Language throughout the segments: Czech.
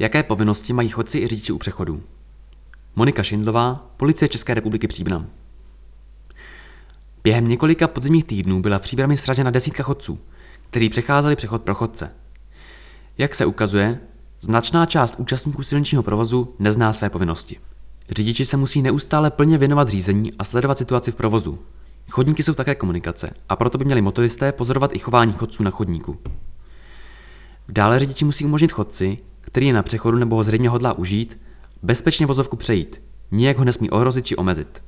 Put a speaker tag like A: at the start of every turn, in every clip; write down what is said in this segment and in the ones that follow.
A: Jaké povinnosti mají chodci i řidiči u přechodů? Monika Šindlová, Policie České republiky Příbram. Během několika podzimních týdnů byla v Příbrami sražena desítka chodců, kteří přecházeli přechod pro chodce. Jak se ukazuje, značná část účastníků silničního provozu nezná své povinnosti. Řidiči se musí neustále plně věnovat řízení a sledovat situaci v provozu. Chodníky jsou také komunikace a proto by měli motoristé pozorovat i chování chodců na chodníku. Dále řidiči musí umožnit chodci, který je na přechodu nebo ho zřejmě hodlá užít, bezpečně vozovku přejít, nijak ho nesmí ohrozit či omezit.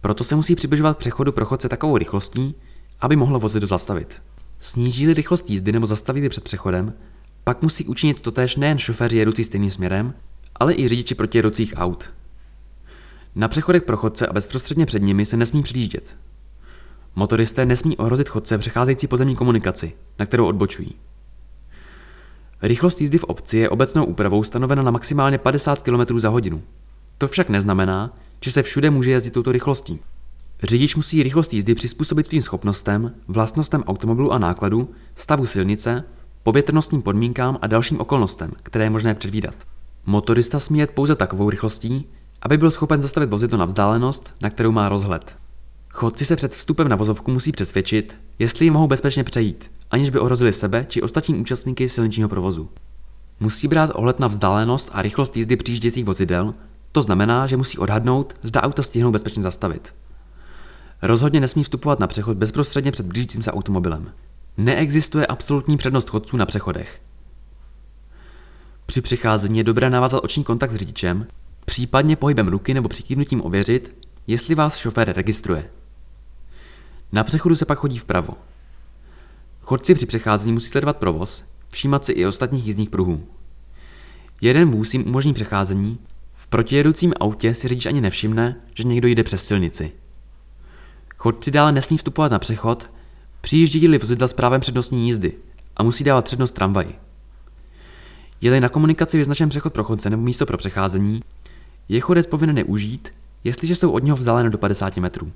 A: Proto se musí přibližovat k přechodu pro chodce takovou rychlostí, aby mohlo vozidlo zastavit. Snížili rychlost jízdy nebo zastavili před přechodem, pak musí učinit totéž nejen šoféři jedoucí stejným směrem, ale i řidiči protijedoucích aut. Na přechodech pro chodce a bezprostředně před nimi se nesmí předjíždět. Motoristé nesmí ohrozit chodce přecházející pozemní komunikaci, na kterou odbočují. Rychlost jízdy v obci je obecnou úpravou stanovena na maximálně 50 km za hodinu. To však neznamená, že se všude může jezdit touto rychlostí. Řidič musí rychlost jízdy přizpůsobit svým schopnostem, vlastnostem automobilu a nákladu, stavu silnice, povětrnostním podmínkám a dalším okolnostem, které je možné předvídat. Motorista smí jet pouze takovou rychlostí, aby byl schopen zastavit vozidlo na vzdálenost, na kterou má rozhled. Chodci se před vstupem na vozovku musí přesvědčit, jestli ji mohou bezpečně přejít, aniž by ohrozili sebe či ostatní účastníky silničního provozu. Musí brát ohled na vzdálenost a rychlost jízdy přijíždějících vozidel, to znamená, že musí odhadnout, zda auta stihnou bezpečně zastavit. Rozhodně nesmí vstupovat na přechod bezprostředně před blížícím se automobilem. Neexistuje absolutní přednost chodců na přechodech. Při přicházení je dobré navázat oční kontakt s řidičem, případně pohybem ruky nebo přikývnutím ověřit, jestli vás šofér registruje. Na přechodu se pak chodí vpravo. Chodci při přecházení musí sledovat provoz, všímat si i ostatních jízdních pruhů. Jeden vůz jim umožní přecházení, v protijedoucím autě si řidič ani nevšimne, že někdo jde přes silnici. Chodci dále nesmí vstupovat na přechod, přijíždějí-li vozidla s právem přednostní jízdy a musí dávat přednost tramvaji. Je-li na komunikaci vyznačen přechod pro chodce nebo místo pro přecházení, je chodec povinen neužít, jestliže jsou od něho vzdálené do 50 metrů.